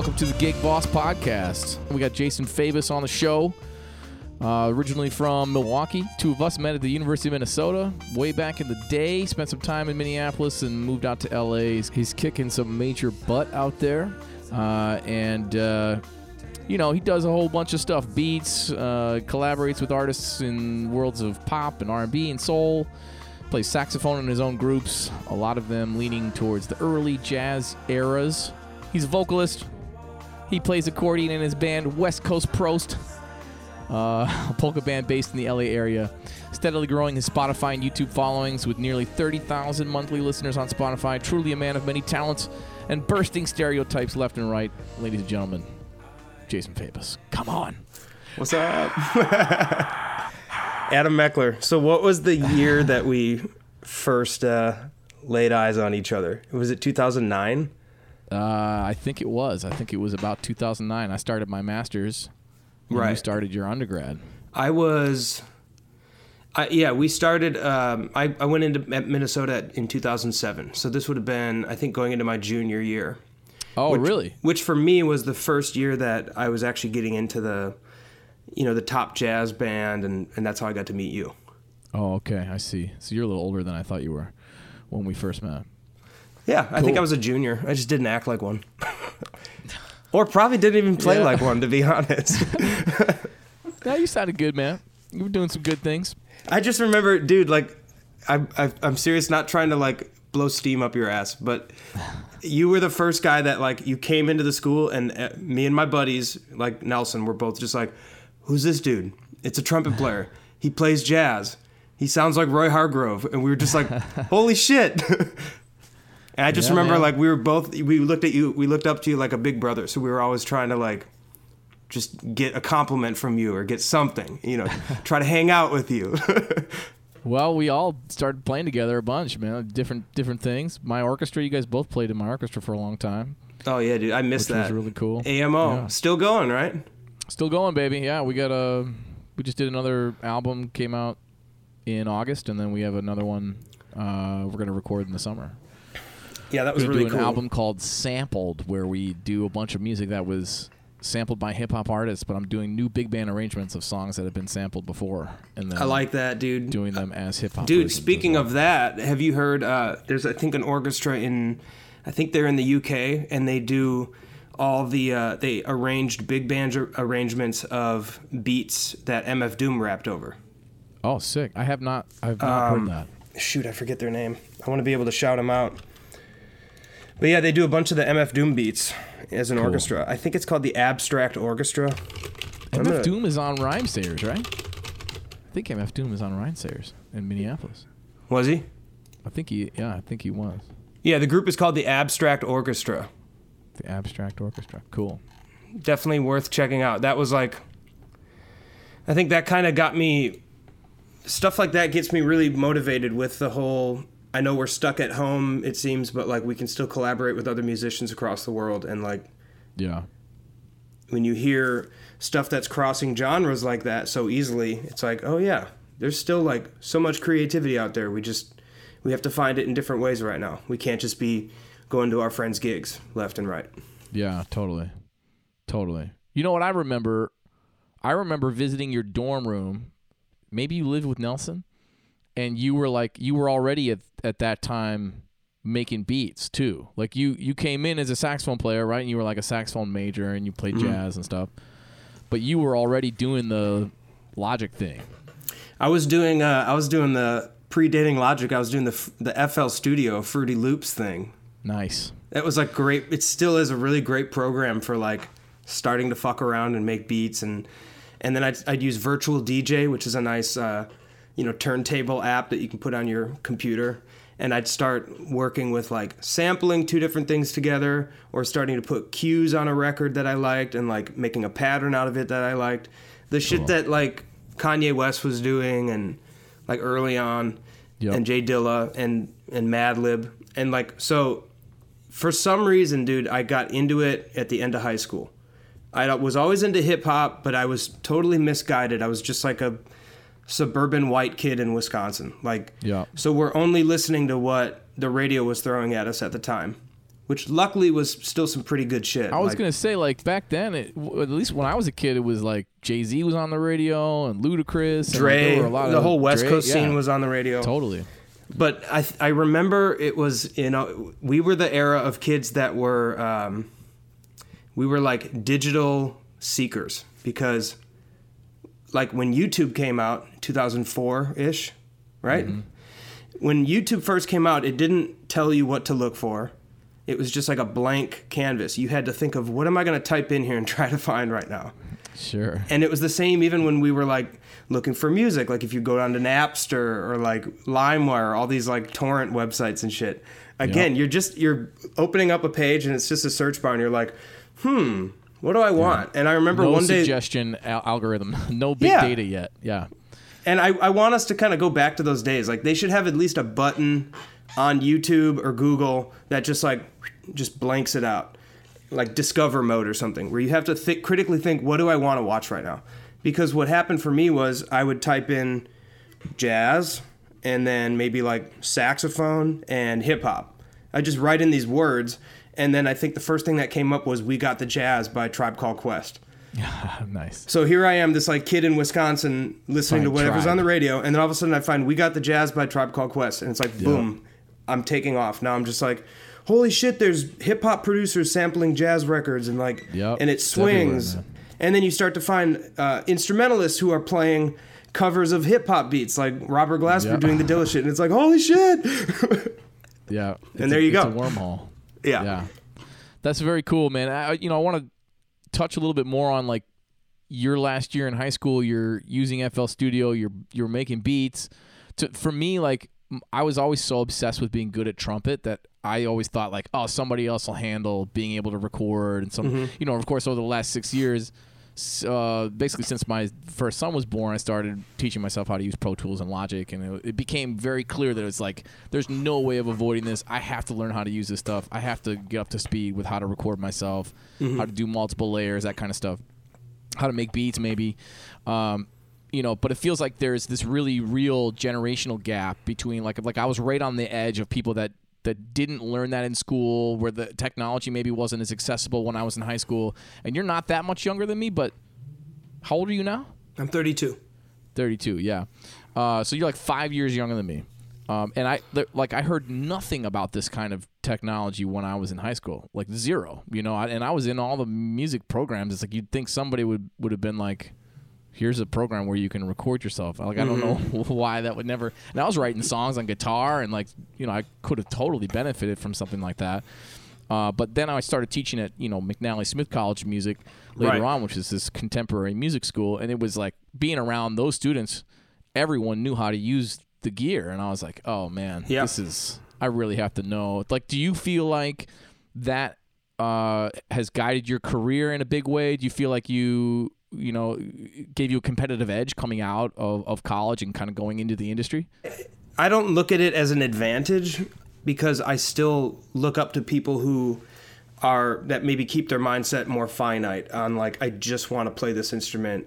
Welcome to the Gig Boss Podcast. We got Jason Fabus on the show. Uh, originally from Milwaukee. Two of us met at the University of Minnesota way back in the day. Spent some time in Minneapolis and moved out to LA. He's, kicking some major butt out there. Uh, and, uh, you know, he does a whole bunch of stuff. Beats, uh, collaborates with artists in worlds of pop and R&B and soul. Plays saxophone in his own groups, a lot of them leaning towards the early jazz eras. He's a vocalist. He plays accordion in his band West Coast Prost, uh, a polka band based in the LA area. Steadily growing his Spotify and YouTube followings with nearly 30,000 monthly listeners on Spotify. Truly a man of many talents and bursting stereotypes left and right. Ladies and gentlemen, Jason Fabus. Come on. What's up? Adam Meckler. So, what was the year that we first uh, laid eyes on each other? Was it 2009? Uh, I think it was. I think it was about 2009. I started my master's. when You started your undergrad. I was. I, yeah, we started. Um, I, I went into Minnesota in 2007. So, this would have been, I think, going into my junior year. Oh, which, really? Which for me was the first year that I was actually getting into the, you know, the top jazz band, and, and that's how I got to meet you. Oh, okay. I see. So you're a little older than I thought you were when we first met. Yeah, I think I was a junior. I just didn't act like one. or probably didn't even play Yeah. like one, to be honest. Yeah, you sounded good, man. You were doing some good things. I just remember, dude, like, I, I, I'm serious, not trying to, like, blow steam up your ass, but you were the first guy that, like, you came into the school, and uh, me and my buddies, like Nelson, were both just like, who's this dude? It's a trumpet player. He plays jazz. He sounds like Roy Hargrove. And we were just like, holy shit. And I just Yeah, remember man. like we were both we looked at you we looked up to you like a big brother so we were always trying to like just get a compliment from you or get something you know try to hang out with you Well, we all started playing together a bunch, man. Different different things. My orchestra, you guys both played in my orchestra for a long time, oh yeah dude I missed which was really cool. AMO Yeah. still going right Still going, baby. Yeah, we got a. We just did another album came out in August, and then we have another one uh, we're gonna record in the summer. Yeah that was really do an cool album called Sampled, where we do a bunch of music that was sampled by hip hop artists, but I'm doing new big band arrangements of songs that have been sampled before, and then I like that dude doing them as hip hop. Dude, speaking of that, have you heard? Uh, there's I think an orchestra in, I think they're in the UK, and they do all the uh, they arranged big band arrangements of beats that MF Doom rapped over. oh, sick! I have not, I've not Um, heard that. Shoot, I forget their name. I want to be able to shout them out. But yeah, they do a bunch of the MF Doom beats as an Cool. orchestra. I think it's called the Abstract Orchestra. MF gonna- Doom is on Rhymesayers, right? I think MF Doom is on Rhymesayers in Minneapolis. Was he? I think he, yeah, I think he was. Yeah, the group is called the Abstract Orchestra. The Abstract Orchestra. Cool. definitely worth checking out. That was like, I think that kind of got me. Stuff like that gets me really motivated with the whole. I know we're stuck at home, it seems, but like we can still collaborate with other musicians across the world. And like Yeah. when you hear stuff that's crossing genres like that so easily, it's like, oh yeah, there's still like so much creativity out there. We just we have to find it in different ways right now. We can't just be going to our friends' gigs left and right. Yeah, totally. Totally. You know what I remember? I remember visiting your dorm room. Maybe you lived with Nelson and you were like you were already at at that time making beats too. Like you you came in as a saxophone player, right? And you were like a saxophone major and you played jazz and stuff. But you were already doing the logic thing. I was doing uh, I was doing the predating Logic. I was doing the the FL Studio Fruity Loops thing. Nice. That was like great. It still is a really great program for like starting to fuck around and make beats and and then I'd, I'd use Virtual DJ, which is a nice uh, you know turntable app that you can put on your computer. And I'd start working with like sampling two different things together, or starting to put cues on a record that I liked, and like making a pattern out of it that I liked. The shit that like Kanye West was doing, and like early on, Yep. and Jay Dilla and and Madlib, and like so for some reason, dude, I got into it at the end of high school. I was always into hip hop, but I was totally misguided. I was just like a suburban white kid in Wisconsin. Like, Yeah. so we're only listening to what the radio was throwing at us at the time, which luckily was still some pretty good shit. I was Like, gonna say like back then, it, w- at least when I was a kid, it was like Jay Z was on the radio and Ludacris. and, like, Dre, there were a lot the of whole West Dre- Coast yeah, scene was on the radio. totally. But I I remember it was you know we were the era of kids that were um, we were like digital seekers because like when YouTube came out 2004 ish, right? When YouTube first came out, it didn't tell you what to look for. It was just like a blank canvas. You had to think of what am I going to type in here and try to find right now. Sure. And it was the same even when we were like looking for music. Like if you go down to Napster or like LimeWire, all these like torrent websites and shit. Again, Yep. you're just you're opening up a page and it's just a search bar and you're like, hmm, what do I want? And I remember No one day, suggestion al- algorithm. no big Yeah. data yet. Yeah. And I, I want us to kind of go back to those days. Like they should have at least a button on YouTube or Google that just like just blanks it out, like Discover mode or something, where you have to think critically think, what do I want to watch right now? Because what happened for me was I would type in jazz and then maybe like saxophone and hip hop. I just write in these words, and then I think the first thing that came up was "We Got the Jazz" by Tribe Called Quest. nice. So here I am, this like kid in Wisconsin, listening to whatever's Tribe. on the radio, and then all of a sudden I find "We Got the Jazz" by Tribe Called Quest, and it's like boom, I'm taking off. Now I'm just like, holy shit! There's hip hop producers sampling jazz records, and like, Yep, and it swings, and then you start to find uh, instrumentalists who are playing covers of hip hop beats, like Robert Glasper Yeah. doing the Dilla shit, and it's like, holy shit! Yeah. And there a- you it's go. a wormhole. yeah. Yeah. That's very cool, man. I, you know, I want to touch a little bit more on like your last year in high school. You're using FL Studio. You're you're making beats. To for me, like I was always so obsessed with being good at trumpet that I always thought like, oh, somebody else will handle being able to record and some. Mm-hmm. You know, of course, over the last six years. Uh, basically, since my first son was born, I started teaching myself how to use Pro Tools and Logic, and it, it became very clear that it's like there's no way of avoiding this. I have to learn how to use this stuff. I have to get up to speed with how to record myself, how to do multiple layers, that kind of stuff, how to make beats, maybe. Um, you know, but it feels like there's this really real generational gap between like like I was right on the edge of people that that didn't learn that in school, where the technology maybe wasn't as accessible when I was in high school. And you're not that much younger than me, but how old are you now? I'm 32. 32, yeah. Uh, so you're like five years younger than me. Um, and I th- like I heard nothing about this kind of technology when I was in high school, like zero. You know, I, and I was in all the music programs. It's like you'd think somebody would would have been like, "Here's a program where you can record yourself." Like I don't know why that would never. And I was writing songs on guitar, and like you know, I could have totally benefited from something like that. Uh, but then I started teaching at you know McNally Smith College of Music later Right. on, which is this contemporary music school, and it was like being around those students. Everyone knew how to use the gear, and I was like, "Oh man, Yeah. this is I really have to know." Like, do you feel like that uh, has guided your career in a big way? Do you feel like you you know gave you a competitive edge coming out of, of college and kind of going into the industry? I don't look at it as an advantage because I still look up to people who are that maybe keep their mindset more finite on like I just want to play this instrument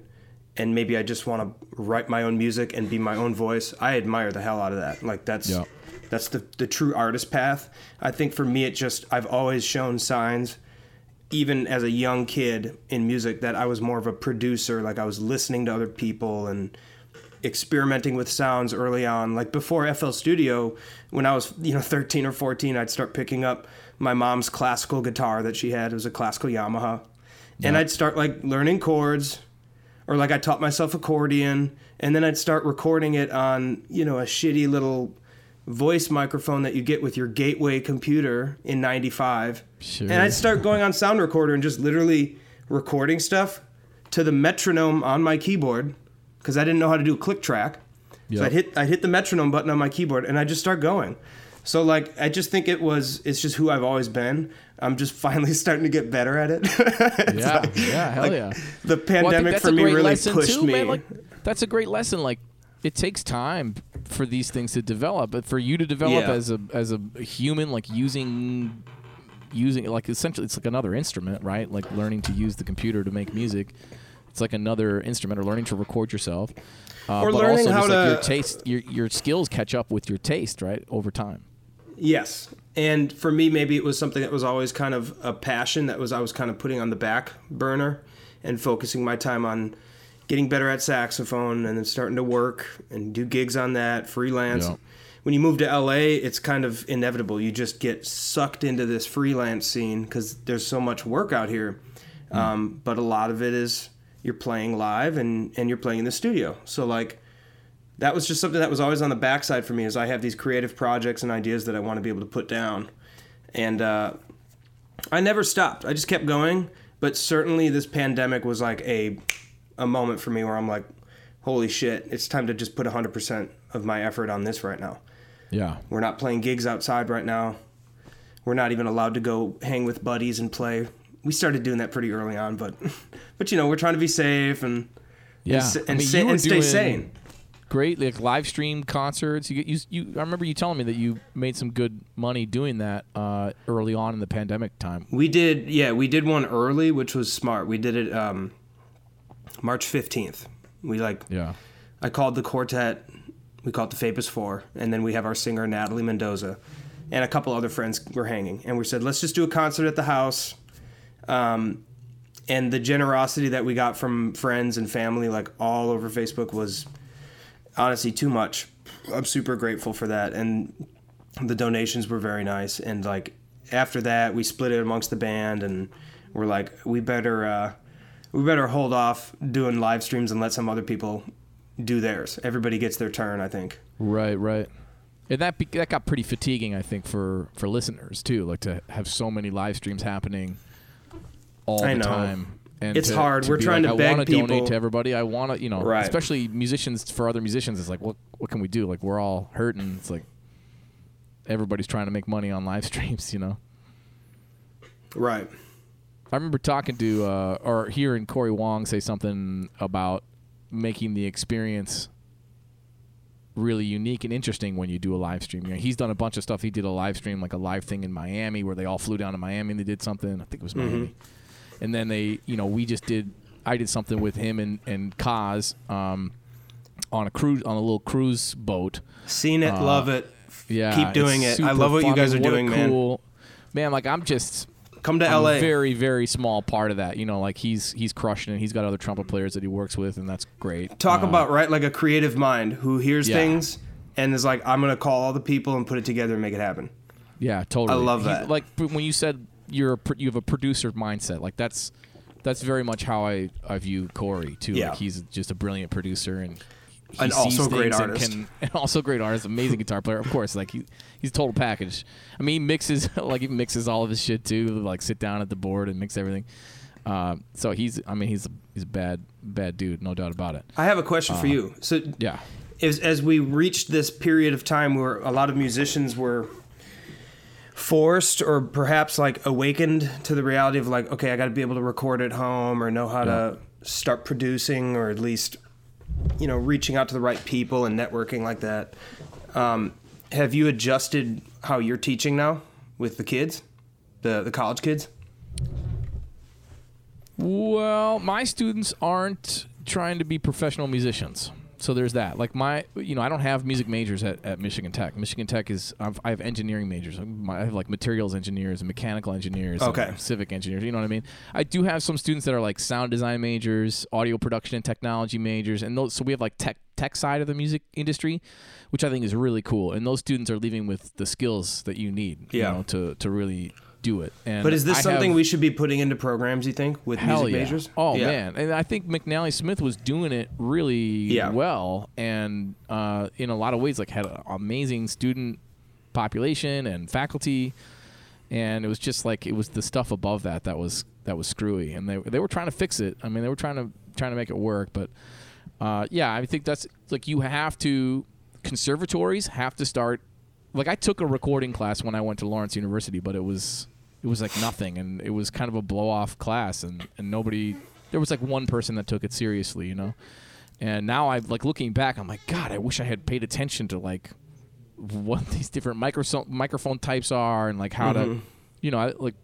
and maybe I just want to write my own music and be my own voice. I admire the hell out of that. Like that's Yeah. that's the the true artist path. I think for me it just I've always shown signs even as a young kid in music that I was more of a producer like I was listening to other people and experimenting with sounds early on. Like before FL Studio when I was you know 13 or 14 I'd start picking up my mom's classical guitar that she had. It was a classical Yamaha. And I'd start like learning chords or like I taught myself accordion and then I'd start recording it on you know a shitty little voice microphone that you get with your gateway computer in 95 Sure. and I'd start going on sound recorder and just literally recording stuff to the metronome on my keyboard because I didn't know how to do a click track. So I'd hit I'd hit the metronome button on my keyboard and I just start going. So like I just think it was it's just who I've always been. I'm just finally starting to get better at it. Yeah, like- yeah, hell like, yeah. The Well, I pandemic that's for me really pushed too, me. Like, that's a great lesson. Like, it takes time for these things to develop, but for you to develop Yeah. as a as a human, like using using like essentially, it's like another instrument, right? Like learning to use the computer to make music. It's like another instrument, or learning to record yourself, uh, Or but learning also how just like your taste, your your skills catch up with your taste, right, over time. Yes. And for me, maybe it was something that was always kind of a passion that was I was kind of putting on the back burner and focusing my time on getting better at saxophone and then starting to work and do gigs on that, freelance. Yeah. When you move to LA, it's kind of inevitable. You just get sucked into this freelance scene because there's so much work out here. Um, but a lot of it is you're playing live and, and you're playing in the studio. So, like, that was just something that was always on the backside for me is I have these creative projects and ideas that I want to be able to put down. And uh, I never stopped. I just kept going. But certainly this pandemic was like a a moment for me where I'm like, holy shit, it's time to just put 100% of my effort on this right now. Yeah. We're not playing gigs outside right now. We're not even allowed to go hang with buddies and play. We started doing that pretty early on, but but you know, we're trying to be safe and Yeah. and, s- I and, mean, sa- and stay sane. Great, like live stream concerts. You, you, you. I remember you telling me that you made some good money doing that uh, early on in the pandemic time. We did, yeah, we did one early, which was smart. We did it um, March 15th. We like, Yeah. I called the quartet, we called the Fabus Four, and then we have our singer Natalie Mendoza, and a couple other friends were hanging, and we said let's just do a concert at the house. Um, and the generosity that we got from friends and family, like all over Facebook, was honestly too much. I'm super grateful for that, and the donations were very nice. And like after that, we split it amongst the band, and we're like, we better uh, we better hold off doing live streams and let some other people do theirs. Everybody gets their turn, I think. Right, right. And that be, that got pretty fatiguing, I think, for for listeners too. Like to have so many live streams happening all I the know. time. And It's to- hard. to We're trying like, to I beg wanna donate people- to everybody. I want to, you know, Right. especially musicians for other musicians. It's like, what what can we do? Like we're all hurting. It's like everybody's trying to make money on live streams. You know. Right. I remember talking to uh, or hearing Corey Wong say something about making the experience really unique and interesting when you do a live stream. You know, he's done a bunch of stuff. He did a live stream, like a live thing in Miami, where they all flew down to Miami and they did something. I think it was Miami, and then they, you know, we just did. I did something with him and and Kaz um, on a cruise on a little cruise boat. Seen it, Uh, love it. Yeah, Keep doing it. I love what you guys are What doing, man. cool, man. Like I'm just Come to I'm LA. a very very small part of that. You know, like he's he's crushing it. He's got other trumpet players that he works with, and that's great. Talk Uh, about right like a creative mind who hears Yeah. things and is like, I'm gonna call all the people and put it together and make it happen. yeah, totally. I love He's- that. Like when you said you're a, you have a producer mindset, like that's that's very much how I I view Corey too. Yeah. Like he's just a brilliant producer and. He And sees also a great things and artist. can- and also a great artist, amazing guitar player. Of course, like he, he's a total package. I mean, he mixes like he mixes all of his shit too. Like sit down at the board and mix everything. Uh, so he's, I mean, he's a, he's a bad bad dude, no doubt about it. I have a question for you. So Yeah. as, as we reached this period of time where a lot of musicians were forced or perhaps like awakened to the reality of like okay i got to be able to record at home or know how to start producing or at least you know reaching out to the right people and networking like that um, have you adjusted how you're teaching now with the kids the the college kids Well, my students aren't trying to be professional musicians. So there's that. Like my, you know, I don't have music majors at, at Michigan Tech. Michigan Tech is, I've, I have engineering majors. My- I have like materials engineers and mechanical engineers, and Okay. civic engineers. You know what I mean? I do have some students that are like sound design majors, audio production and technology majors, and those. So we have like tech tech side of the music industry, which I think is really cool. And those students are leaving with the skills that you need, Yeah. you know, to to really do it. And but is this I something have- we should be putting into programs you think with music yeah. majors Oh Yeah. man, and I think McNally Smith was doing it really Yeah. well, and uh, in a lot of ways, like had an amazing student population and faculty, and it was just like it was the stuff above that that was that was screwy, and they they were trying to fix it. I mean, they were trying to trying to make it work, but uh, yeah, I think that's like you have to conservatories have to start. Like I took a recording class when I went to Lawrence University, but it was it was like nothing, and it was kind of a blow off class, and and nobody. There was like one person that took it seriously, you know. And now I like looking back, I'm like, God, I wish I had paid attention to like what these different micro- microphone types are, and like how to, mm-hmm. you know, I, like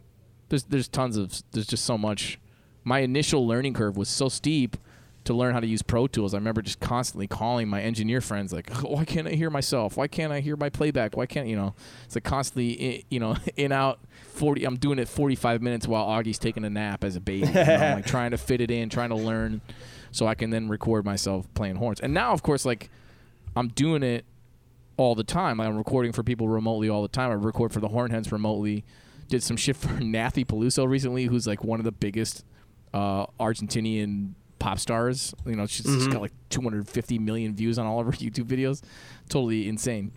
there's there's tons of there's just so much. My initial learning curve was so steep to learn how to use Pro Tools. I remember just constantly calling my engineer friends like, oh, "Why can't I hear myself? Why can't I hear my playback? Why can't you know?" It's like constantly, i- you know, in out. Forty. I'm doing it 45 minutes while Augie's taking a nap as a baby. You know, I'm, like trying to fit it in, trying to learn, so I can then record myself playing horns. And now, of course, like I'm doing it all the time. Like I'm recording for people remotely all the time. I record for the Hornheads remotely. Did some shit for Nathy Peluso recently, who's like one of the biggest uh, Argentinian pop stars. You know, she's, she's got like 250 million views on all of her YouTube videos. Totally insane.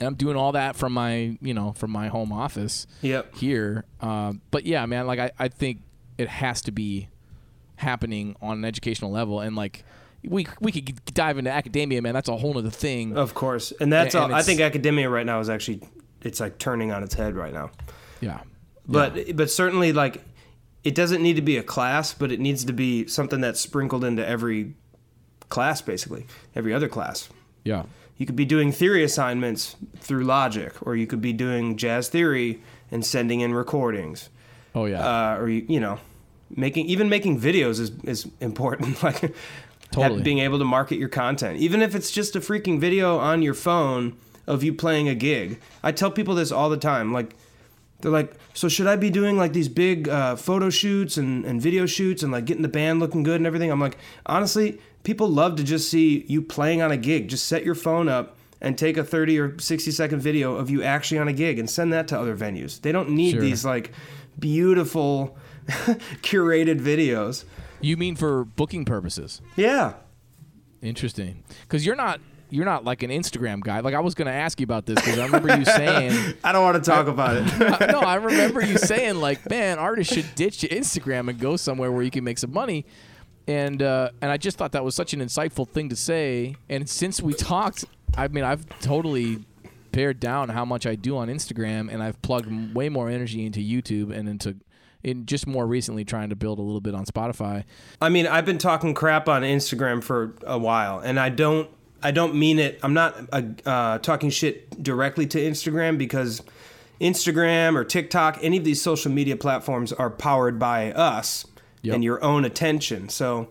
And I'm doing all that from my, you know, from my home office Yep. here. Um, but yeah, man, like I, I think it has to be happening on an educational level, and like we we could dive into academia, man. That's a whole other thing. Of course, and that's And all. I think academia right now is actually it's like turning on its head right now. yeah, But but certainly like it doesn't need to be a class, but it needs to be something that's sprinkled into every class, basically every other class. yeah, You could be doing theory assignments through Logic, or you could be doing jazz theory and sending in recordings, oh yeah, uh, or you, you know, making even making videos is is important. like Totally. being able to market your content, even if it's just a freaking video on your phone of you playing a gig. I tell people this all the time, like. They're like, so should I be doing like these big uh, photo shoots and, and video shoots and like getting the band looking good and everything? I'm like, honestly, people love to just see you playing on a gig. Just set your phone up and take a 30 or 60 second video of you actually on a gig and send that to other venues. They don't need Sure. these like beautiful curated videos. you mean for booking purposes? Yeah. Interesting, because you're not you're not like an Instagram guy. Like I was gonna ask you about this because I remember you saying. I don't want to talk about it. no, I remember you saying like, man, artists should ditch Instagram and go somewhere where you can make some money. And uh, and I just thought that was such an insightful thing to say. And since we talked, I mean, I've totally pared down how much I do on Instagram, and I've plugged way more energy into YouTube and into in just more recently trying to build a little bit on Spotify. I mean, I've been talking crap on Instagram for a while, and I don't, I don't mean it. I'm not uh, uh, talking shit directly to Instagram because Instagram or TikTok, any of these social media platforms are powered by us Yep. and your own attention. So,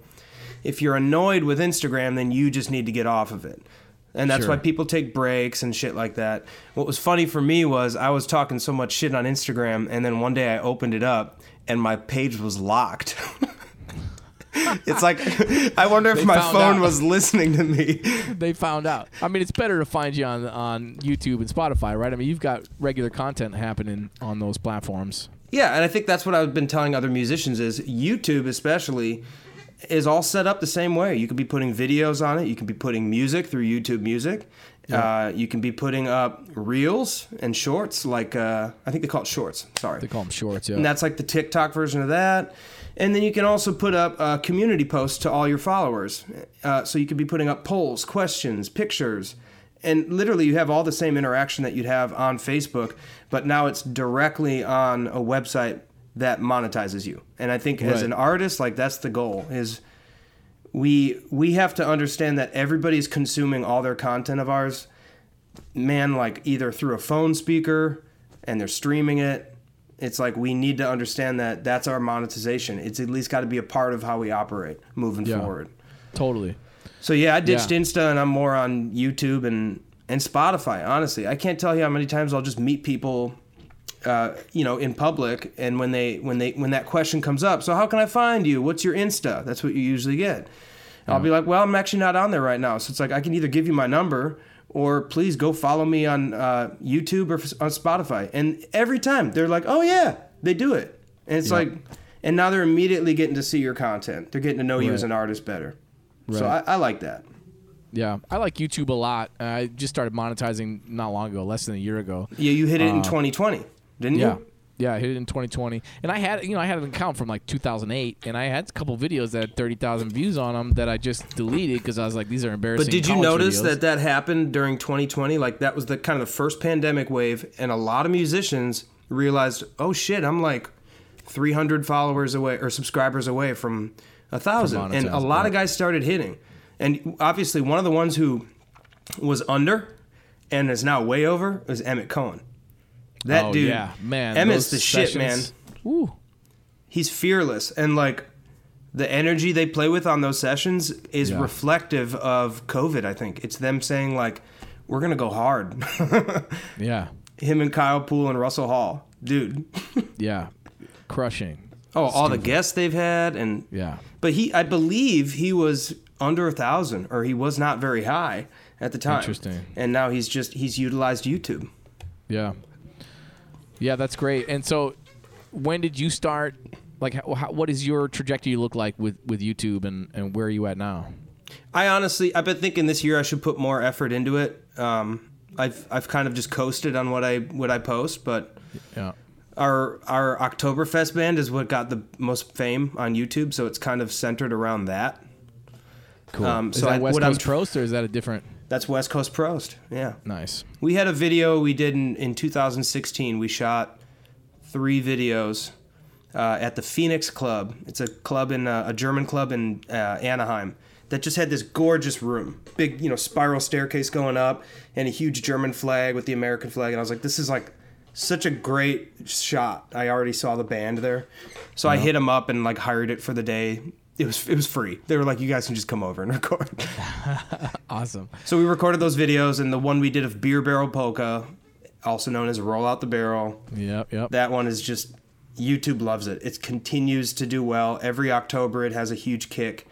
if you're annoyed with Instagram, then you just need to get off of it. And that's Sure. why people take breaks and shit like that. What was funny for me was I was talking so much shit on Instagram, and then one day I opened it up and my page was locked. it's like I wonder if They my phone out. was listening to me. They found out. I mean, it's better to find you on on YouTube and Spotify, right? I mean, you've got regular content happening on those platforms. Yeah, and I think that's what I've been telling other musicians is YouTube especially is all set up the same way. You could be putting videos on it. You can be putting music through YouTube Music. Uh, you can be putting up reels and shorts, like uh, I think they call it shorts. Sorry, They call them shorts. Yeah. and that's like the TikTok version of that. And then you can also put up uh, community posts to all your followers. Uh, so you could be putting up polls, questions, pictures, and literally you have all the same interaction that you'd have on Facebook, but now it's directly on a website that monetizes you. And I think as an artist, like that's the goal is we we have to understand that everybody's consuming all their content of ours man like either through a phone speaker and they're streaming it it's like we need to understand that that's our monetization it's at least got to be a part of how we operate moving Yeah. forward totally. so yeah i ditched Yeah. insta and i'm more on youtube and and spotify honestly i can't tell you how many times i'll just meet people uh, you know in public and when they when they when that question comes up so how can i find you? What's your insta? That's what you usually get. I'll be like well i'm actually not on there right now. So it's like i can either give you my number or please go follow me on uh, youtube or f- on spotify. And every time they're like oh yeah they do it. And it's Yeah. like and now they're immediately getting to see your content. They're getting to know you as an artist better. So I, I like that. Yeah, I like YouTube a lot. I just started monetizing not long ago, less than a year ago. yeah you hit it in 2020 didn't Yeah. you Yeah, I hit it in 2020, and I had you know I had an account from like 2008, and I had a couple videos that had 30,000 views on them that I just deleted because I was like, these are embarrassing. But did you notice videos. that that happened during 2020? Like that was the kind of the first pandemic wave, and a lot of musicians realized, oh shit, I'm like 300 followers away or subscribers away from a thousand, and a lot yeah. of guys started hitting. And obviously, one of the ones who was under and is now way over is Emmet Cohen. That oh, dude, yeah, man, Emmet's the shit, man. sessions- Woo. He's fearless, and like the energy they play with on those sessions is Yeah. reflective of COVID. I think it's them saying like, "We're gonna go hard." Yeah. Him and Kyle Poole and Russell Hall, dude. Yeah. Crushing. Oh, all the guests they've had, and Yeah. but he, I believe he was under a thousand, or he was not very high at the time. Interesting. And now he's just he's utilized YouTube. Yeah. Yeah, that's great. And so, when did you start? Like, how, how, what does your trajectory look like with, with YouTube, and, and where are you at now? I honestly, I've been thinking this year I should put more effort into it. Um, I've I've kind of just coasted on what I what I post, but Yeah. our our Oktoberfest band is what got the most fame on YouTube, so it's kind of centered around that. Cool. Um, is so that I- West I'm Coast tr- Prost, or is that a different? That's West Coast Prost. Yeah. Nice. We had a video we did in, in 2016. We shot three videos uh, at the Phoenix Club. It's a club in uh, a German club in uh, Anaheim that just had this gorgeous room, big you know spiral staircase going up, and a huge German flag with the American flag. And I was like, this is like such a great shot. I already saw the band there, so I hit them up and like hired it for the day. It was it was free. They were like, you guys can just come over and record. Awesome. So we recorded those videos, and the one we did of Beer Barrel Polka, also known as Roll Out the Barrel, Yep. Yep. that one is just YouTube loves it. It continues to do well. Every October, it has a huge kick,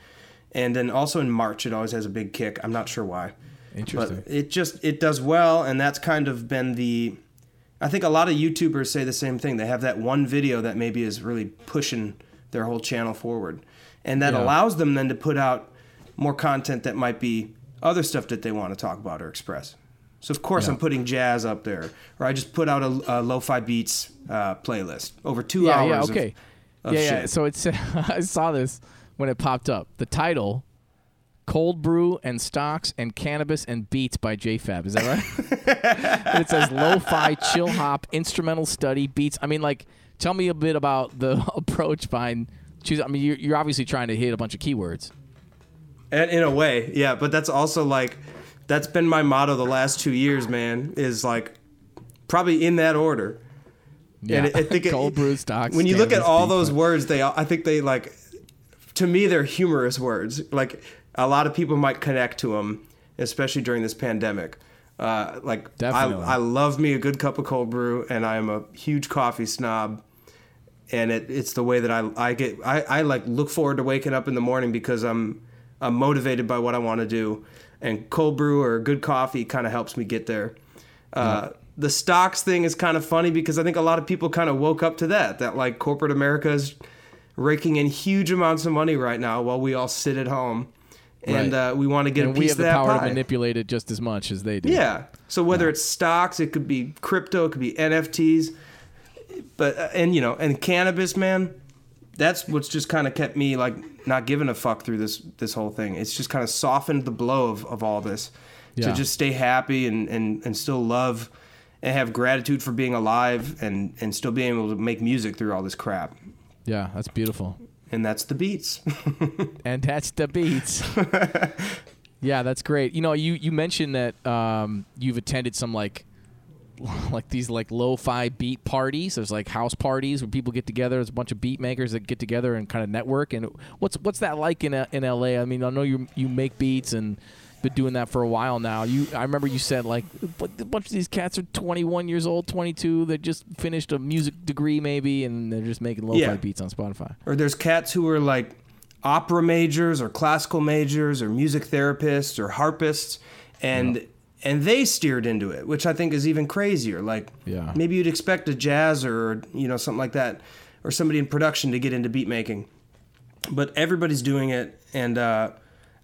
and then also in March, it always has a big kick. I'm not sure why, Interesting. but it just it does well, and that's kind of been the. I think a lot of YouTubers say the same thing. They have that one video that maybe is really pushing their whole channel forward, and that Yeah. allows them then to put out more content that might be other stuff that they want to talk about or express. So of course Yeah. I'm putting jazz up there, or I just put out a, a lo-fi beats uh, playlist over two yeah. hours. Yeah. Okay. of yeah. Yeah. shit. So it's I saw this when it popped up. The title. Cold brew and stocks and cannabis and beats by JFab. Is that right? It says lo-fi chill hop instrumental study beats. I mean, like, tell me a bit about the approach behind choosing. I mean, you're, you're obviously trying to hit a bunch of keywords. And in a way, yeah. But that's also like, that's been my motto the last two years, man. Is like, probably in that order. Yeah. And I think it- cold brew stocks. when you look at all those words, they I think they like, to me, they're humorous words. Like a lot of people might connect to them, especially during this pandemic. Uh, like I, Definitely. I love me a good cup of cold brew, and I am a huge coffee snob. And it, it's the way that I, I get I, I like look forward to waking up in the morning because I'm I'm motivated by what I want to do, and cold brew or good coffee kind of helps me get there. Uh, The stocks thing is kind of funny because I think a lot of people kind of woke up to that that like corporate America is raking in huge amounts of money right now while we all sit at home, and Right. uh, we want to get and a we have the power pie. to manipulate it just as much as they do. Yeah. So whether it's stocks, it could be crypto, it could be NFTs, but uh, and you know, and cannabis, man, that's what's just kind of kept me like not giving a fuck through this this whole thing. It's just kind of softened the blow of, of all this Yeah. to just stay happy and, and and still love and have gratitude for being alive and and still being able to make music through all this crap. Yeah, that's beautiful. And that's the beats. And that's the beats. yeah, that's great. You know, you you mentioned that um, you've attended some like like these like lo-fi beat parties. There's like house parties where people get together. There's a bunch of beat makers that get together and kind of network. And what's what's that like in uh, in LA? I mean, I know you you make beats and been doing that for a while now. You I remember you said like a bunch of these cats are 21 years old, 22. They just finished a music degree maybe, and they're just making lo-fi Yeah. beats on Spotify. or there's cats who are like opera majors or classical majors or music therapists or harpists and and they steered into it which i think is even crazier like Yeah. maybe you'd expect a jazz or you know something like that or somebody in production to get into beat making but everybody's doing it and uh,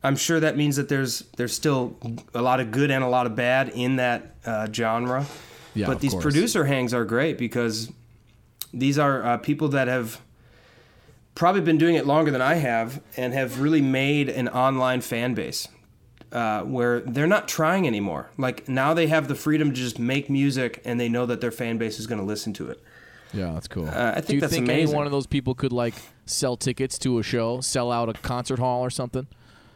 i'm sure that means that there's there's still a lot of good and a lot of bad in that uh, genre Yeah, but these course. producer hangs are great because these are uh, people that have probably been doing it longer than I have and have really made an online fan base uh, where they're not trying anymore. Like now they have the freedom to just make music and they know that their fan base is going to listen to it. Yeah, that's cool. Uh, I Do you that's think any one of those people could like sell tickets to a show, sell out a concert hall or something?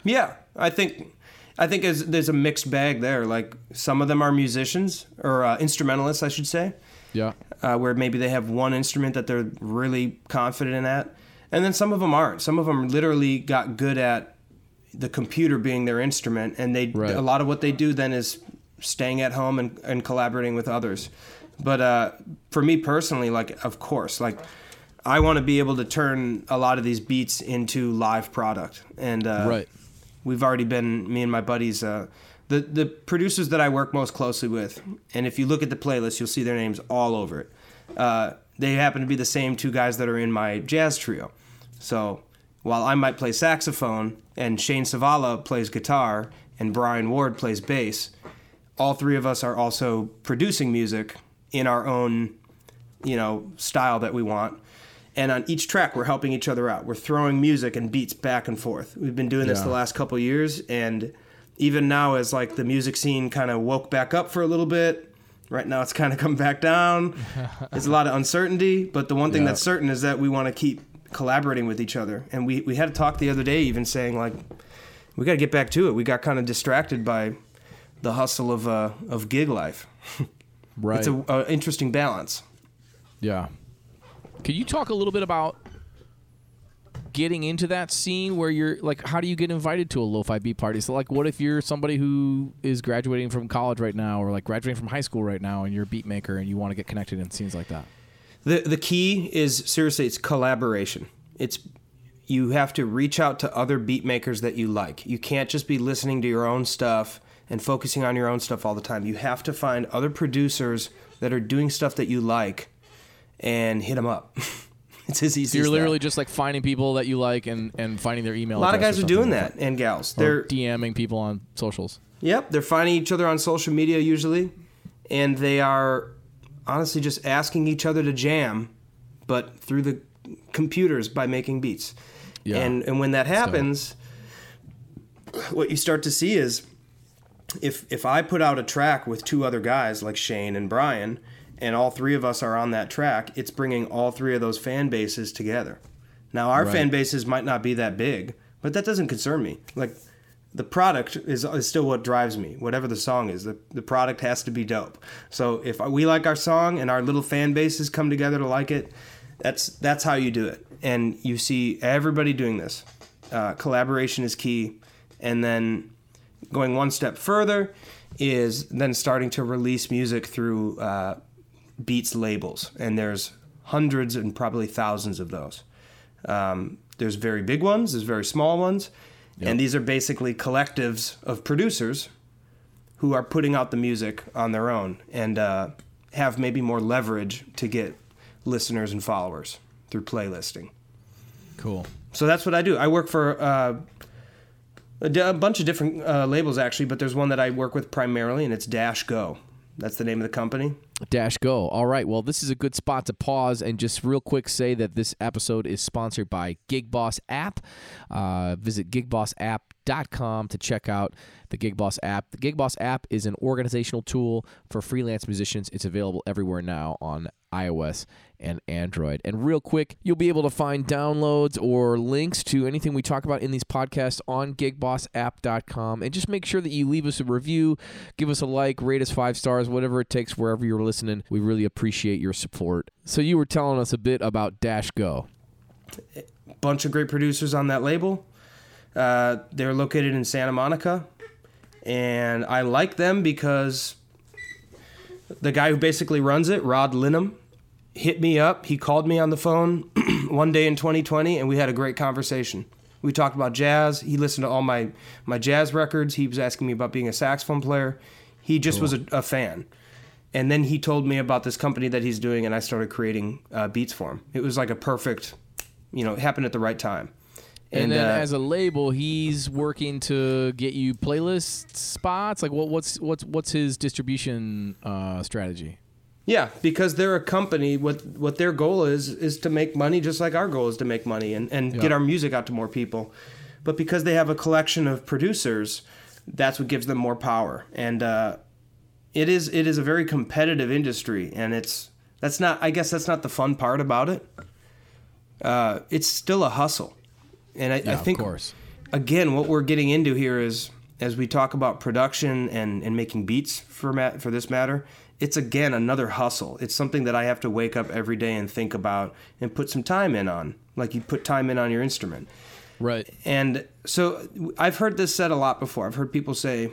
Yeah, I think I think there's, there's a mixed bag there. Like some of them are musicians or uh, instrumentalists, I should say. Yeah. uh, where maybe they have one instrument that they're really confident in at. and then some of them aren't. Some of them literally got good at the computer being their instrument, and they Right. a lot of what they do then is staying at home and, and collaborating with others. But uh, for me personally, like of course, like I want to be able to turn a lot of these beats into live product, and uh, Right. we've already been me and my buddies. Uh, the the producers that I work most closely with, and if you look at the playlist, you'll see their names all over it. Uh, they happen to be the same two guys that are in my jazz trio. So while I might play saxophone and Shane Savala plays guitar and Brian Ward plays bass, all three of us are also producing music in our own, you know, style that we want. And on each track, we're helping each other out. We're throwing music and beats back and forth. We've been doing this Yeah. the last couple years, and even now, as like the music scene kind of woke back up for a little bit, right now it's kind of come back down. There's a lot of uncertainty, but the one thing Yeah. that's certain is that we want to keep collaborating with each other. And we we had a talk the other day, even saying like, we got to get back to it. We got kind of distracted by the hustle of uh, of gig life. Right. It's a, a interesting balance. Yeah. Can you talk a little bit about getting into that scene where you're like, how do you get invited to a lo-fi beat party? So, like, what if you're somebody who is graduating from college right now, or like graduating from high school right now, and you're a beat maker and you want to get connected in scenes like that? The the key is seriously it's collaboration. It's you have to reach out to other beat makers that you like. You can't just be listening to your own stuff and focusing on your own stuff all the time. You have to find other producers that are doing stuff that you like and hit them up. it's as easy So you're as literally that. just like finding people that you like and and finding their email. a lot of guys are doing something that and gals. like They're Or DMing people on socials. Yep, they're finding each other on social media usually, and they are honestly just asking each other to jam, but through the computers by making beats. Yeah. And and when that happens, what you start to see is if if I put out a track with two other guys like Shane and Brian, and all three of us are on that track, it's bringing all three of those fan bases together. Now our Right. fan bases might not be that big, but that doesn't concern me. Like the product is, is still what drives me. Whatever the song is, the, the product has to be dope. So if we like our song and our little fan bases come together to like it, that's that's how you do it. And you see everybody doing this. Uh, collaboration is key, and then going one step further is then starting to release music through uh, Beats labels, and there's hundreds and probably thousands of those. Um, there's very big ones, there's very small ones, and these are basically collectives of producers who are putting out the music on their own and uh, have maybe more leverage to get listeners and followers through playlisting. Cool. So that's what I do. I work for uh, a, d- a bunch of different uh, labels actually, but there's one that I work with primarily, and it's Dash Go. That's the name of the company. Dash Go. All right. Well, this is a good spot to pause and just real quick say that this episode is sponsored by Gig Boss app. Uh, visit gigbossapp.com to check out the Gig Boss app. The Gig Boss app is an organizational tool for freelance musicians. It's available everywhere now on iOS and Android. And real quick, you'll be able to find downloads or links to anything we talk about in these podcasts on gigbossapp.com. And just make sure that you leave us a review, give us a like, rate us five stars, whatever it takes, wherever you're listening. We really appreciate your support. So, you were telling us a bit about Dash Go. bunch of great producers on that label. Uh, they're located in Santa Monica, and I like them because the guy who basically runs it, Rod Linham, hit me up. He called me on the phone one day in 2020, and we had a great conversation. We talked about jazz. He listened to all my my jazz records. He was asking me about being a saxophone player. He just was a, a fan. And then he told me about this company that he's doing, and I started creating uh, beats for him. It was like a perfect, you know, it happened at the right time. And, then, uh, as a label, he's working to get you playlist spots. Like, what, what's what's what's his distribution uh, strategy? Yeah, because they're a company. What what their goal is is to make money, just like our goal is to make money and and Yeah. get our music out to more people. But because they have a collection of producers, that's what gives them more power. And uh, it is it is a very competitive industry, and it's that's not. I guess that's not the fun part about it. Uh, it's still a hustle, and I, I think of course. again, what we're getting into here is as we talk about production and, and making beats for ma- for this matter, it's again another hustle. It's something that I have to wake up every day and think about and put some time in on, like you put time in on your instrument. Right. And so I've heard this said a lot before. I've heard people say,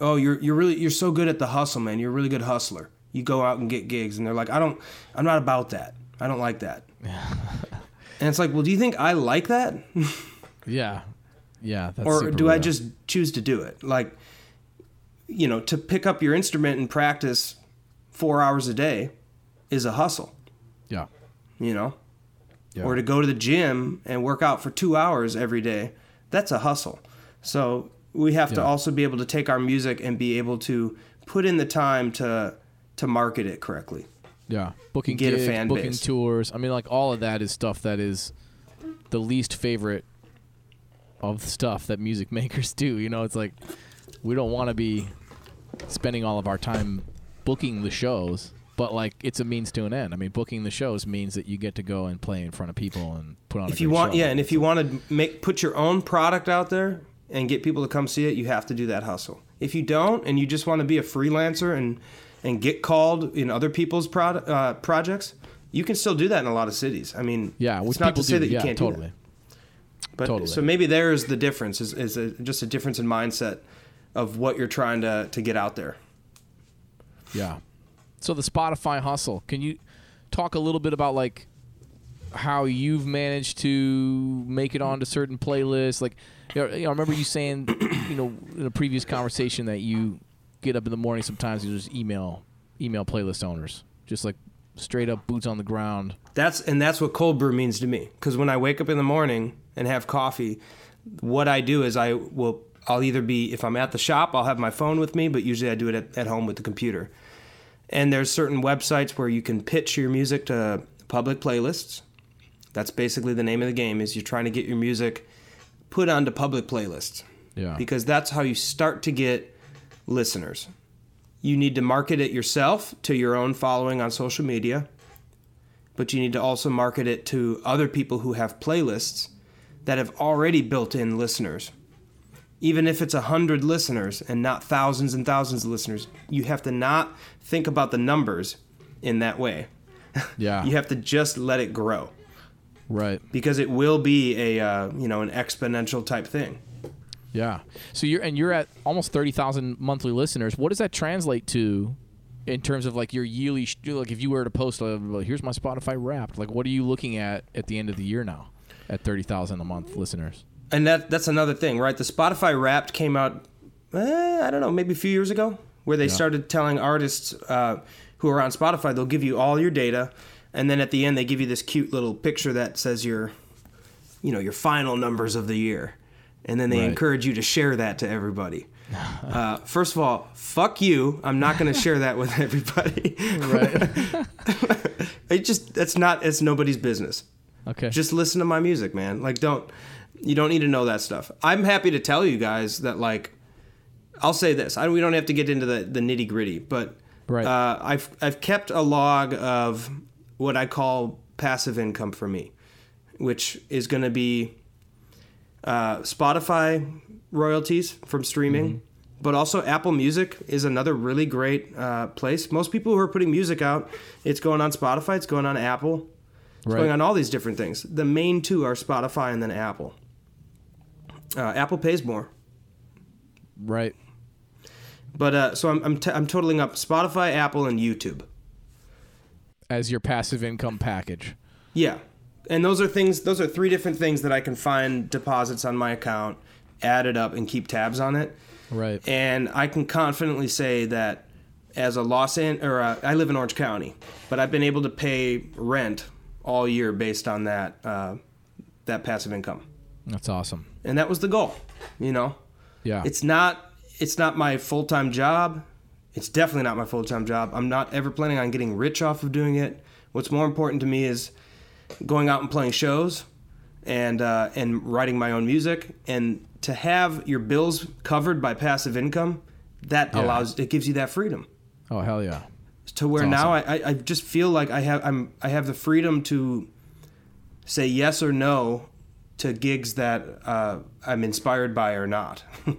"Oh, you're you're really you're so good at the hustle, man. You're a really good hustler. You go out and get gigs." And they're like, "I don't I'm not about that. I don't like that." and it's like, "Well, do you think I like that?" Yeah. Yeah. That's or do I just choose to do it? Like you know, to pick up your instrument and practice 4 hours a day is a hustle, Yeah. you know? Yeah. or to go to the gym and work out for two hours every day, that's a hustle. So we have to also be able to take our music and be able to put in the time to to market it correctly. Yeah, booking Get a gigs, fan booking base. tours. I mean, like all of that is stuff that is the least favorite of stuff that music makers do. You know, it's like we don't want to be spending all of our time booking the shows, but like it's a means to an end. I mean, booking the shows means that you get to go and play in front of people and put on. a If you want, show. yeah, and if you want to make put your own product out there and get people to come see it, you have to do that hustle. If you don't, and you just want to be a freelancer and and get called in other people's product uh, projects, you can still do that in a lot of cities. I mean, yeah, it's not to say do. that you yeah, can't do that. totally. But Totally. so maybe there's the difference is, is a, just a difference in mindset of what you're trying to, to get out there. Yeah. So the Spotify hustle. Can you talk a little bit about like how you've managed to make it onto certain playlists? Like, you know, I remember you saying, you know, in a previous conversation that you get up in the morning sometimes you just email email playlist owners, just like straight up boots on the ground. That's and that's what cold brew means to me. Because when I wake up in the morning and have coffee, what I do is I will I'll either be if I'm at the shop I'll have my phone with me, but usually I do it at, at home with the computer. And there's certain websites where you can pitch your music to public playlists. That's basically the name of the game is you're trying to get your music put onto public playlists. Yeah. because that's how you start to get listeners. You need to market it yourself to your own following on social media, but you need to also market it to other people who have playlists that have already built in listeners. Even if it's a hundred listeners and not thousands and thousands of listeners, you have to not think about the numbers in that way. Yeah. You have to just let it grow right. because it will be a uh, you know an exponential type thing. Yeah. So you're and you're at almost thirty thousand monthly listeners. What does that translate to in terms of like your yearly? Like if you were to post, uh, here's my Spotify Wrapped. Like what are you looking at at the end of the year now? At thirty thousand a month listeners. And that that's another thing, right? The Spotify Wrapped came out, eh, I don't know, maybe a few years ago, where they started telling artists uh, who are on Spotify they'll give you all your data, and then at the end they give you this cute little picture that says your, you know, your final numbers of the year, and then they Right. encourage you to share that to everybody. Uh, first of all, fuck you. I'm not going to share that with everybody. Right. it just that's not it's nobody's business okay. just listen to my music man like don't you don't need to know that stuff i'm happy to tell you guys that like i'll say this I, we don't have to get into the, the nitty gritty but Right. uh, I've, I've kept a log of what i call passive income for me which is going to be uh, spotify royalties from streaming but also apple music is another really great uh, place most people who are putting music out it's going on spotify it's going on apple it's Right. going on all these different things. The main two are Spotify and then Apple. Uh, Apple pays more, right. but uh, so I'm I'm, t- I'm totaling up Spotify, Apple, and YouTube. As your passive income package. Yeah, and those are things. Those are three different things that I can find deposits on my account, add it up, and keep tabs on it. Right. And I can confidently say that as a Los An or uh, I live in Orange County, but I've been able to pay rent all year based on that uh, that passive income. That's awesome. and that was the goal you know Yeah. it's not it's not my full-time job it's definitely not my full-time job i'm not ever planning on getting rich off of doing it what's more important to me is going out and playing shows and uh, and writing my own music and to have your bills covered by passive income that Yeah. allows it gives you that freedom oh hell yeah. to where That's now I, I just feel like I have I'm I have the freedom to say yes or no to gigs that uh, I'm inspired by or not.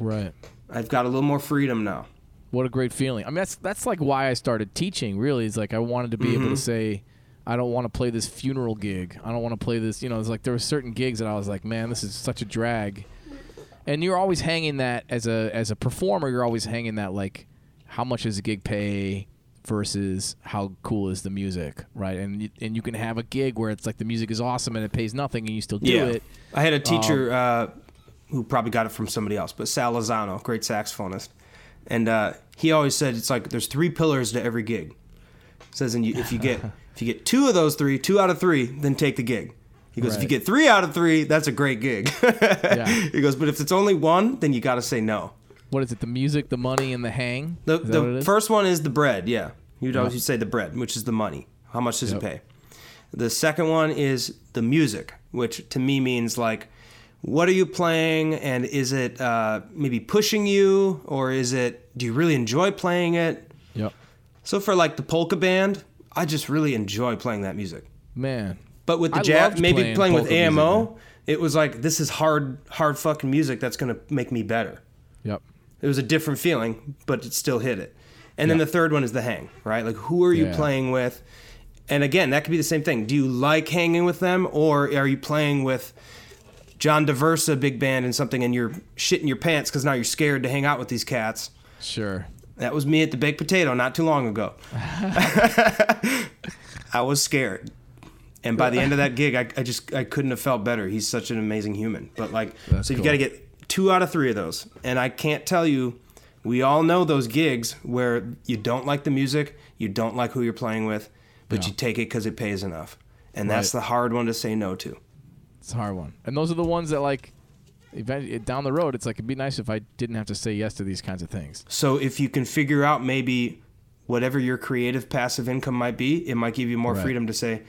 Right. I've got a little more freedom now. What a great feeling. I mean, that's that's like why I started teaching. Really, is like I wanted to be able Mm-hmm. to say, I don't want to play this funeral gig. I don't want to play this. You know, it's like there were certain gigs that I was like, man, this is such a drag. And you're always hanging that as a as a performer. You're always hanging that like, how much does a gig pay versus how cool is the music, right? And you, and you can have a gig where it's like the music is awesome and it pays nothing and you still do it. I had a teacher uh, who probably got it from somebody else, but Sal Lozano, great saxophonist, and uh, he always said it's like there's three pillars to every gig. says, and you, if you get if you get two of those three, two out of three, then take the gig. He goes, if you get three out of three, that's a great gig. He goes, but if it's only one, then you got to say no. What is it? The music, the money, and the hang. The, Is that what it the first one is the bread, yeah. You'd always say the bread, which is the money. How much does Yep. it pay? The second one is the music, which to me means like, what are you playing, and is it uh, maybe pushing you, or is it do you really enjoy playing it? Yep. So for like the polka band, I just really enjoy playing that music. Man. But with the jazz, maybe playing playing, with polka music, AMO, it was like this is hard, hard fucking music that's gonna make me better. Yep. It was a different feeling, but it still hit it. And then Yeah. the third one is the hang, right? Like who are you Yeah. playing with? And again, that could be the same thing. Do you like hanging with them, or are you playing with John Daversa big band and something, and you're shitting your pants because now you're scared to hang out with these cats? Sure. That was me at the Baked Potato not too long ago. I was scared. And by the end of that gig, I, I just I couldn't have felt better. He's such an amazing human. But like, That's so you cool. got to get two out of three of those. And I can't tell you, we all know those gigs where you don't like the music, you don't like who you're playing with, but Yeah. you take it because it pays enough. And that's the hard one to say no to. It's a hard one. And those are the ones that like, down the road, it's like it'd be nice if I didn't have to say yes to these kinds of things. So if you can figure out maybe whatever your creative passive income might be, it might give you more Right. freedom to say,